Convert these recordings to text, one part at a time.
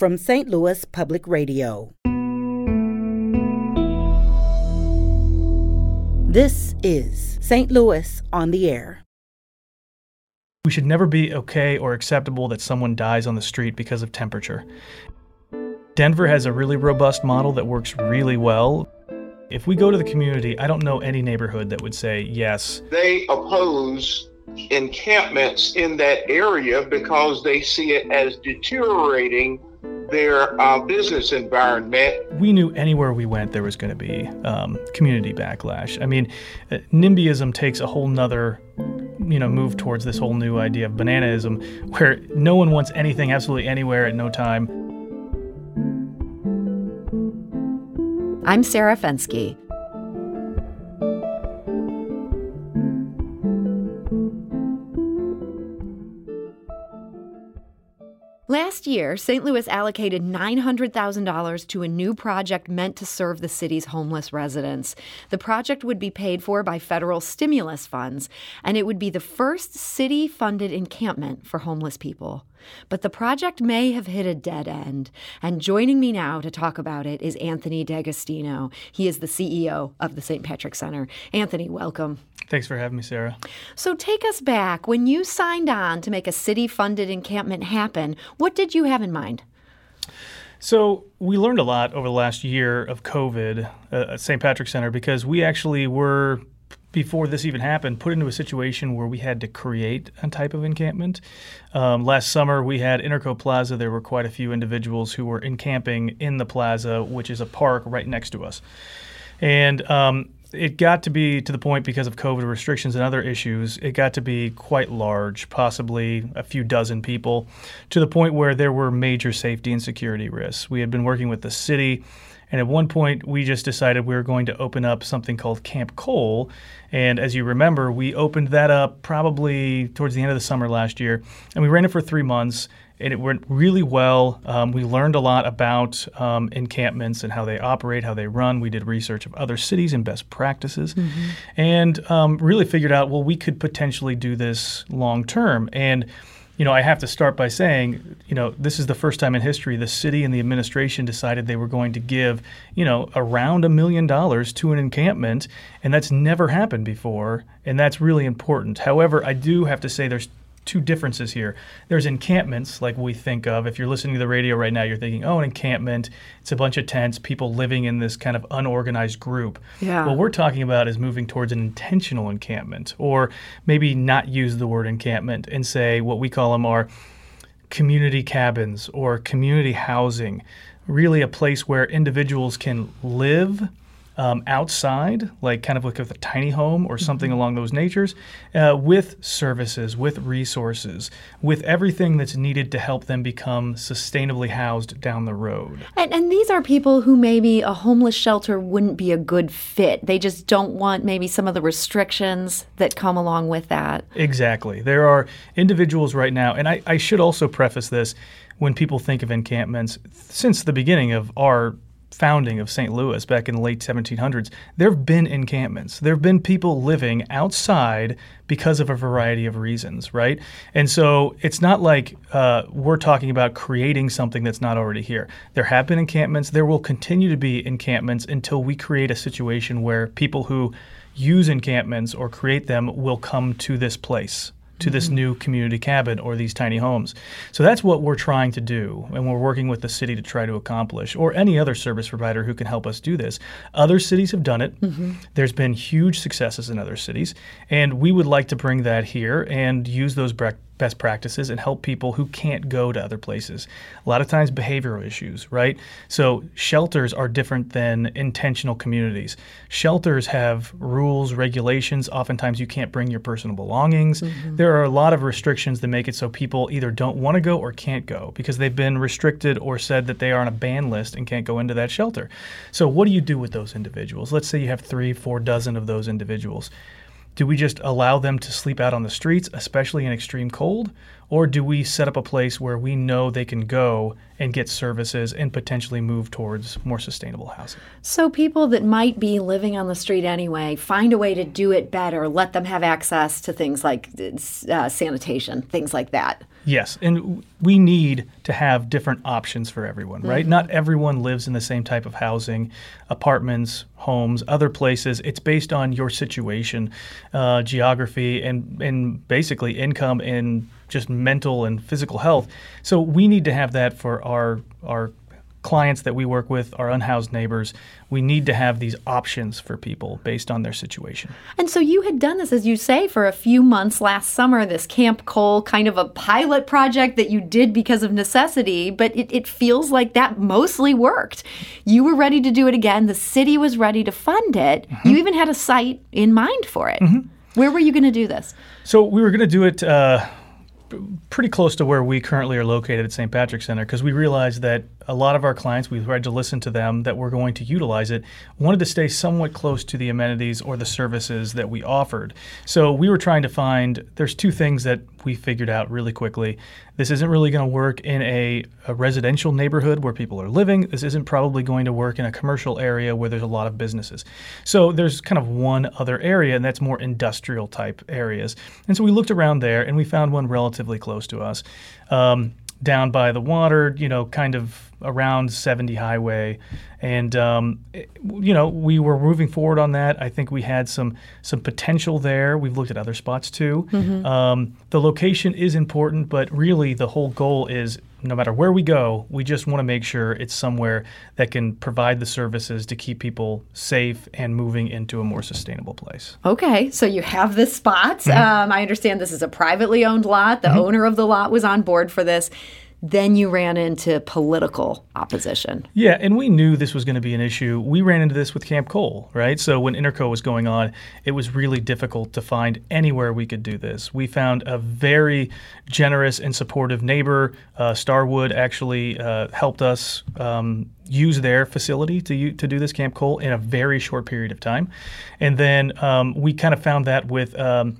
from St. Louis Public Radio. This is St. Louis on the Air. We should never be okay or acceptable that someone dies on the street because of temperature. Denver has a really robust model that works really well. If we go to the community, I don't know any neighborhood that would say yes. They oppose encampments in that area because they see it as deteriorating their uh, business environment. We knew anywhere we went there was going to be um, community backlash. I mean, uh, NIMBYism takes a whole nother you know move towards this whole new idea of bananaism where no one wants anything absolutely anywhere at no time i'm sarah fenske Last year, St. Louis allocated $900,000 to a new project meant to serve the city's homeless residents. The project would be paid for by federal stimulus funds, and it would be the first city funded encampment for homeless people. But the project may have hit a dead end. And joining me now to talk about it is Anthony D'Agostino. He is the CEO of the St. Patrick Center. Anthony, welcome. Thanks for having me, Sarah. So take us back. When you signed on to make a city funded encampment happen, what did you have in mind? So we learned a lot over the last year of COVID uh, at St. Patrick Center because we actually were before this even happened, put into a situation where we had to create a type of encampment. Um, last summer, we had Interco Plaza. There were quite a few individuals who were encamping in the plaza, which is a park right next to us. And um, it got to be to the point because of COVID restrictions and other issues, it got to be quite large, possibly a few dozen people, to the point where there were major safety and security risks. We had been working with the city. And at one point, we just decided we were going to open up something called Camp Cole. And as you remember, we opened that up probably towards the end of the summer last year. And we ran it for three months and it went really well. Um, we learned a lot about um, encampments and how they operate, how they run. We did research of other cities and best practices, mm-hmm. and um, really figured out well we could potentially do this long term. And you know, I have to start by saying, you know, this is the first time in history the city and the administration decided they were going to give, you know, around a million dollars to an encampment, and that's never happened before, and that's really important. However, I do have to say there's two differences here. There's encampments, like we think of. If you're listening to the radio right now, you're thinking, oh, an encampment, it's a bunch of tents, people living in this kind of unorganized group. Yeah. What we're talking about is moving towards an intentional encampment, or maybe not use the word encampment and say what we call them are community cabins or community housing. Really, a place where individuals can live um, outside, like kind of like with a tiny home or something mm-hmm. along those natures, uh, with services, with resources, with everything that's needed to help them become sustainably housed down the road. And, and these are people who maybe a homeless shelter wouldn't be a good fit. They just don't want maybe some of the restrictions that come along with that. Exactly. There are individuals right now, and I, I should also preface this when people think of encampments, since the beginning of our founding of St. Louis back in the late 1700s, there have been encampments. There have been people living outside because of a variety of reasons, right? And so it's not like uh, we're talking about creating something that's not already here. There have been encampments. There will continue to be encampments until we create a situation where people who use encampments or create them will come to this place to this mm-hmm. new community cabin or these tiny homes. So that's what we're trying to do, and we're working with the city to try to accomplish, or any other service provider who can help us do this. Other cities have done it. Mm-hmm. There's been huge successes in other cities, and we would like to bring that here and use those bre- best practices and help people who can't go to other places. A lot of times, behavioral issues, right? So, shelters are different than intentional communities. Shelters have rules, regulations. Oftentimes, you can't bring your personal belongings. Mm-hmm. There are a lot of restrictions that make it so people either don't want to go or can't go because they've been restricted or said that they are on a ban list and can't go into that shelter. So, what do you do with those individuals? Let's say you have three, four dozen of those individuals. Do we just allow them to sleep out on the streets, especially in extreme cold? Or do we set up a place where we know they can go and get services and potentially move towards more sustainable housing? So, people that might be living on the street anyway, find a way to do it better, let them have access to things like uh, sanitation, things like that. Yes, and we need to have different options for everyone, right? Mm-hmm. Not everyone lives in the same type of housing, apartments, homes, other places. It's based on your situation, uh, geography, and and basically income and just mental and physical health. So we need to have that for our our clients that we work with, our unhoused neighbors, we need to have these options for people based on their situation. And so you had done this, as you say, for a few months last summer, this Camp Cole kind of a pilot project that you did because of necessity, but it, it feels like that mostly worked. You were ready to do it again, the city was ready to fund it. Mm-hmm. You even had a site in mind for it. Mm-hmm. Where were you going to do this? So we were going to do it. Uh, pretty close to where we currently are located at St. Patrick's Center because we realized that a lot of our clients, we've tried to listen to them that we're going to utilize it, wanted to stay somewhat close to the amenities or the services that we offered. So we were trying to find, there's two things that we figured out really quickly. This isn't really going to work in a, a, residential neighborhood where people are living. This isn't probably going to work in a commercial area where there's a lot of businesses. So there's kind of one other area, and that's more industrial type areas. And so we looked around there and we found one relatively close to us. Um, down by the water, you know, kind of around 70 highway. And, um, it, you know, we were moving forward on that. I think we had some some potential there. We've looked at other spots too. Mm-hmm. Um, the location is important, but really the whole goal is no matter where we go, we just want to make sure it's somewhere that can provide the services to keep people safe and moving into a more sustainable place. Okay, so you have this spot. Mm-hmm. Um, I understand this is a privately owned lot. The mm-hmm. owner of the lot was on board for this then you ran into political opposition. Yeah, and we knew this was going to be an issue. We ran into this with Camp Cole, right? So when Interco was going on, it was really difficult to find anywhere we could do this. We found a very generous and supportive neighbor. Uh, Starwood actually uh, helped us um, use their facility to to do this Camp Cole in a very short period of time, and then um, we kind of found that with. Um,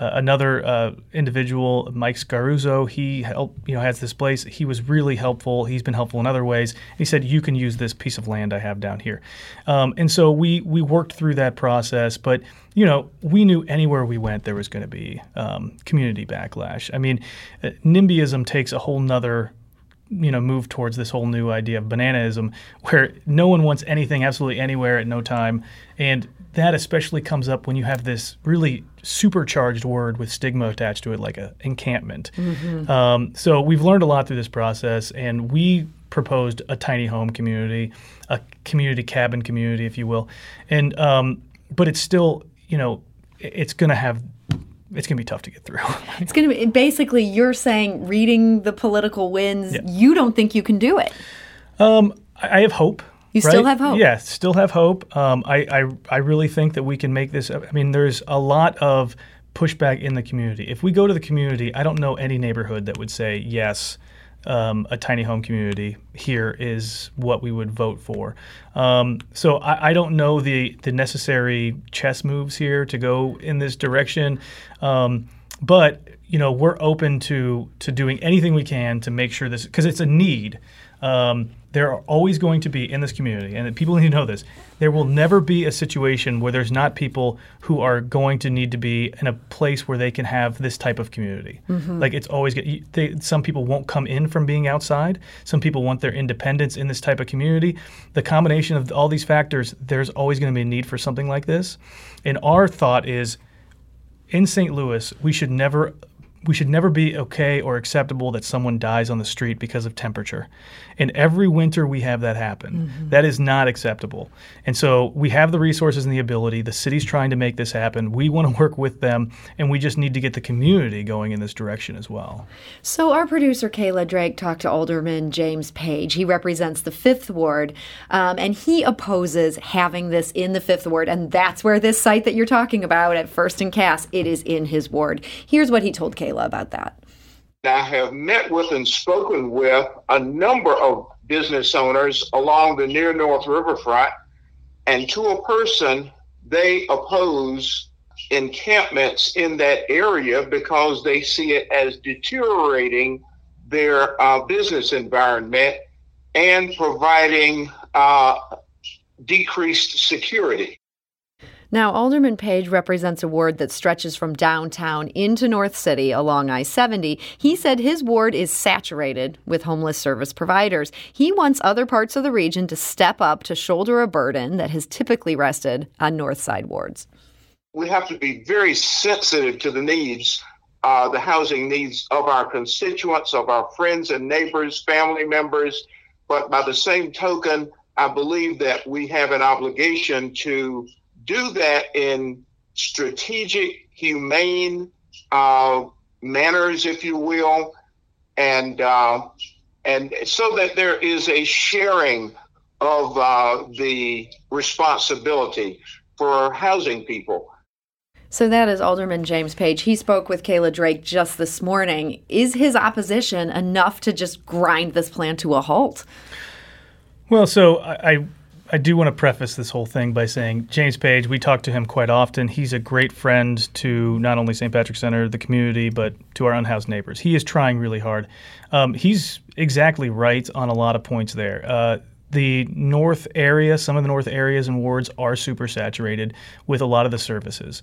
uh, another uh, individual, Mike Scaruzzo, he helped, you know, has this place. He was really helpful. He's been helpful in other ways. He said, "You can use this piece of land I have down here," um, and so we we worked through that process. But you know, we knew anywhere we went there was going to be um, community backlash. I mean, uh, NIMBYism takes a whole nother you know move towards this whole new idea of bananaism where no one wants anything absolutely anywhere at no time and that especially comes up when you have this really supercharged word with stigma attached to it, like a encampment. Mm-hmm. Um, so we've learned a lot through this process, and we proposed a tiny home community, a community cabin community, if you will, and um, but it's still, you know, it's going to have it's going to be tough to get through. it's going to be basically you're saying reading the political winds, yeah. you don't think you can do it. Um, I have hope. You right? still have hope. Yeah, still have hope. Um, I, I I really think that we can make this. I mean, there's a lot of pushback in the community. If we go to the community, I don't know any neighborhood that would say yes. Um, a tiny home community here is what we would vote for. Um, so I, I, don't know the the necessary chess moves here to go in this direction, um, but you know we're open to to doing anything we can to make sure this because it's a need. Um, there are always going to be in this community, and people need to know this. There will never be a situation where there's not people who are going to need to be in a place where they can have this type of community. Mm-hmm. Like it's always they, some people won't come in from being outside. Some people want their independence in this type of community. The combination of all these factors, there's always going to be a need for something like this. And our thought is, in St. Louis, we should never we should never be okay or acceptable that someone dies on the street because of temperature. And every winter we have that happen. Mm-hmm. That is not acceptable. And so we have the resources and the ability. The city's trying to make this happen. We want to work with them, and we just need to get the community going in this direction as well. So our producer Kayla Drake talked to Alderman James Page. He represents the Fifth Ward, um, and he opposes having this in the Fifth Ward. And that's where this site that you're talking about at First and Cass, it is in his ward. Here's what he told Kayla. About that? I have met with and spoken with a number of business owners along the near North Riverfront, and to a person, they oppose encampments in that area because they see it as deteriorating their uh, business environment and providing uh, decreased security. Now, Alderman Page represents a ward that stretches from downtown into North City along I 70. He said his ward is saturated with homeless service providers. He wants other parts of the region to step up to shoulder a burden that has typically rested on North Side wards. We have to be very sensitive to the needs, uh, the housing needs of our constituents, of our friends and neighbors, family members. But by the same token, I believe that we have an obligation to do that in strategic, humane uh, manners, if you will, and uh, and so that there is a sharing of uh, the responsibility for housing people. So that is Alderman James Page. He spoke with Kayla Drake just this morning. Is his opposition enough to just grind this plan to a halt? Well, so I, I do want to preface this whole thing by saying James Page, we talk to him quite often. He's a great friend to not only St. Patrick's Center, the community, but to our unhoused neighbors. He is trying really hard. Um, he's exactly right on a lot of points there. Uh, the north area, some of the north areas and wards are super saturated with a lot of the services.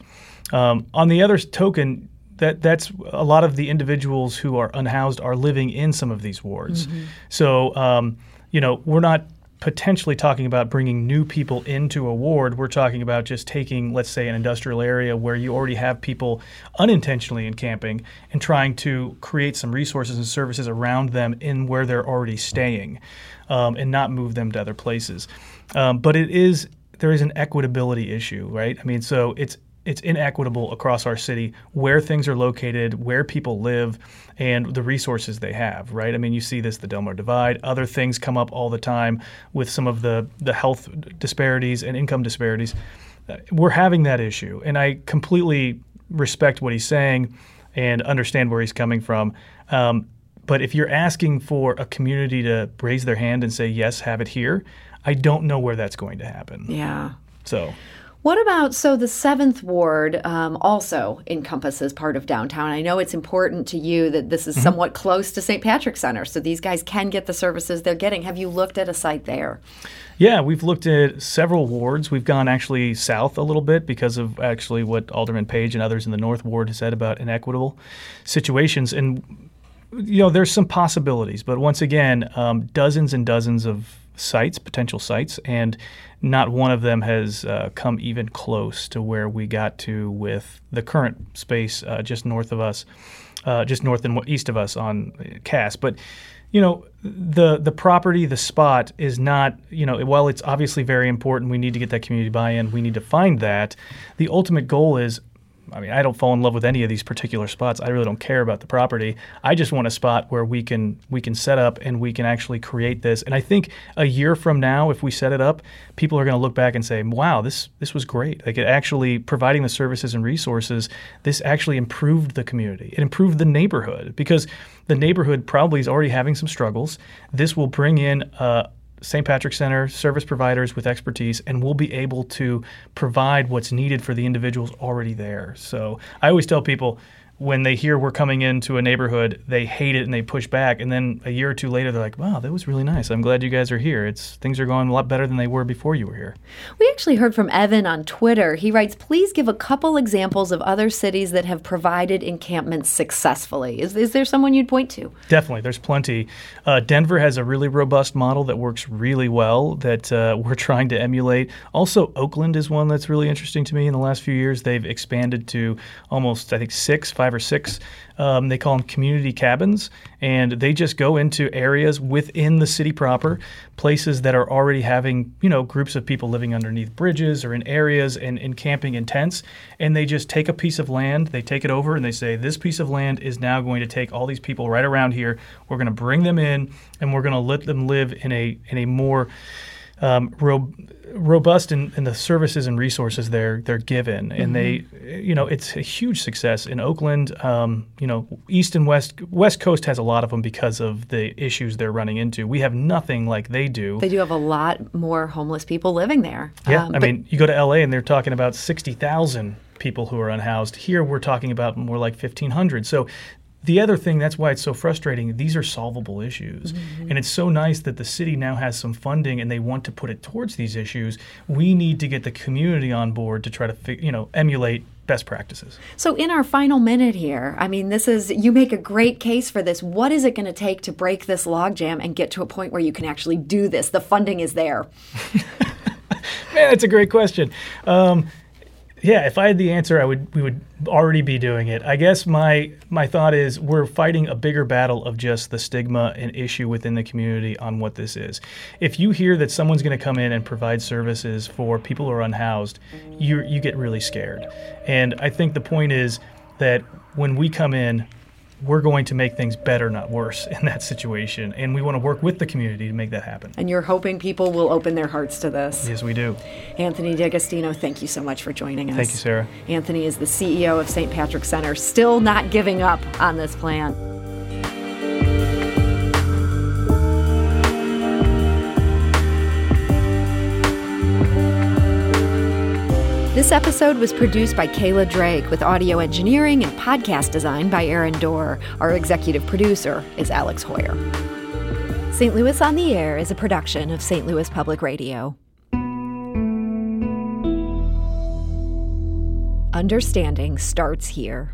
Um, on the other token, that that's a lot of the individuals who are unhoused are living in some of these wards. Mm-hmm. So, um, you know, we're not potentially talking about bringing new people into a ward. We're talking about just taking, let's say, an industrial area where you already have people unintentionally encamping and trying to create some resources and services around them in where they're already staying um, and not move them to other places. Um, but it is there is an equitability issue, right? I mean, so it's it's inequitable across our city where things are located, where people live, and the resources they have, right? I mean, you see this, the Delmar Divide. Other things come up all the time with some of the, the health disparities and income disparities. We're having that issue, and I completely respect what he's saying and understand where he's coming from. Um, but if you're asking for a community to raise their hand and say, yes, have it here, I don't know where that's going to happen. Yeah. So what about so the seventh ward um, also encompasses part of downtown? I know it's important to you that this is mm-hmm. somewhat close to St. Patrick's Center, so these guys can get the services they're getting. Have you looked at a site there? Yeah, we've looked at several wards. We've gone actually south a little bit because of actually what Alderman Page and others in the North Ward said about inequitable situations. And you know, there's some possibilities, but once again, um, dozens and dozens of sites, potential sites, and not one of them has uh, come even close to where we got to with the current space uh, just north of us, uh, just north and east of us on Cass. But you know, the the property, the spot is not, you know, while it's obviously very important, we need to get that community buy-in. We need to find that. The ultimate goal is I mean, I don't fall in love with any of these particular spots. I really don't care about the property. I just want a spot where we can we can set up and we can actually create this. And I think a year from now, if we set it up, people are going to look back and say, "Wow, this this was great. Like it actually providing the services and resources. This actually improved the community. It improved the neighborhood because the neighborhood probably is already having some struggles. This will bring in." Uh, St. Patrick's Center, service providers with expertise, and we'll be able to provide what's needed for the individuals already there. So I always tell people when they hear we're coming into a neighborhood, they hate it and they push back. And then a year or two later, they're like, "Wow, that was really nice. I'm glad you guys are here. It's things are going a lot better than they were before you were here." We actually heard from Evan on Twitter. He writes, "Please give a couple examples of other cities that have provided encampments successfully. Is is there someone you'd point to?" Definitely, there's plenty. Uh, Denver has a really robust model that works really well that uh, we're trying to emulate. Also, Oakland is one that's really interesting to me. In the last few years, they've expanded to almost, I think, six, five five or six. Um, they call them community cabins, and they just go into areas within the city proper, places that are already having you know groups of people living underneath bridges or in areas and, and camping in tents, and they just take a piece of land, they take it over, and they say this piece of land is now going to take all these people right around here. We're going to bring them in, and we're going to let them live in a in a more um, ro- robust in, in, the services and resources they're they're given, and mm-hmm. they, you know, it's a huge success in Oakland. Um, you know, East and West West Coast has a lot of them because of the issues they're running into. We have nothing like they do. They do have a lot more homeless people living there. Yeah, um, I mean, you go to L.A. and they're talking about sixty thousand people who are unhoused. Here we're talking about more like 1,500. So the other thing, that's why it's so frustrating, these are solvable issues. Mm-hmm. And it's so nice that the city now has some funding and they want to put it towards these issues. We need to get the community on board to try to, you know, emulate best practices. So, in our final minute here, I mean, this is, you make a great case for this. What is it going to take to break this logjam and get to a point where you can actually do this? The funding is there. Man, that's a great question. Um, yeah, if I had the answer, I would we would already be doing it. I guess my my thought is we're fighting a bigger battle of just the stigma and issue within the community on what this is. If you hear that someone's going to come in and provide services for people who are unhoused, you you get really scared. And I think the point is that when we come in, we're going to make things better, not worse, in that situation. And we want to work with the community to make that happen. And you're hoping people will open their hearts to this. Yes, we do. Anthony D'Agostino, thank you so much for joining us. Thank you, Sarah. Anthony is the CEO of St. Patrick's Center, still not giving up on this plan. This episode was produced by Kayla Drake with audio engineering and podcast design by Aaron Doerr. Our executive producer is Alex Heuer. St. Louis on the Air is a production of St. Louis Public Radio. Understanding starts here.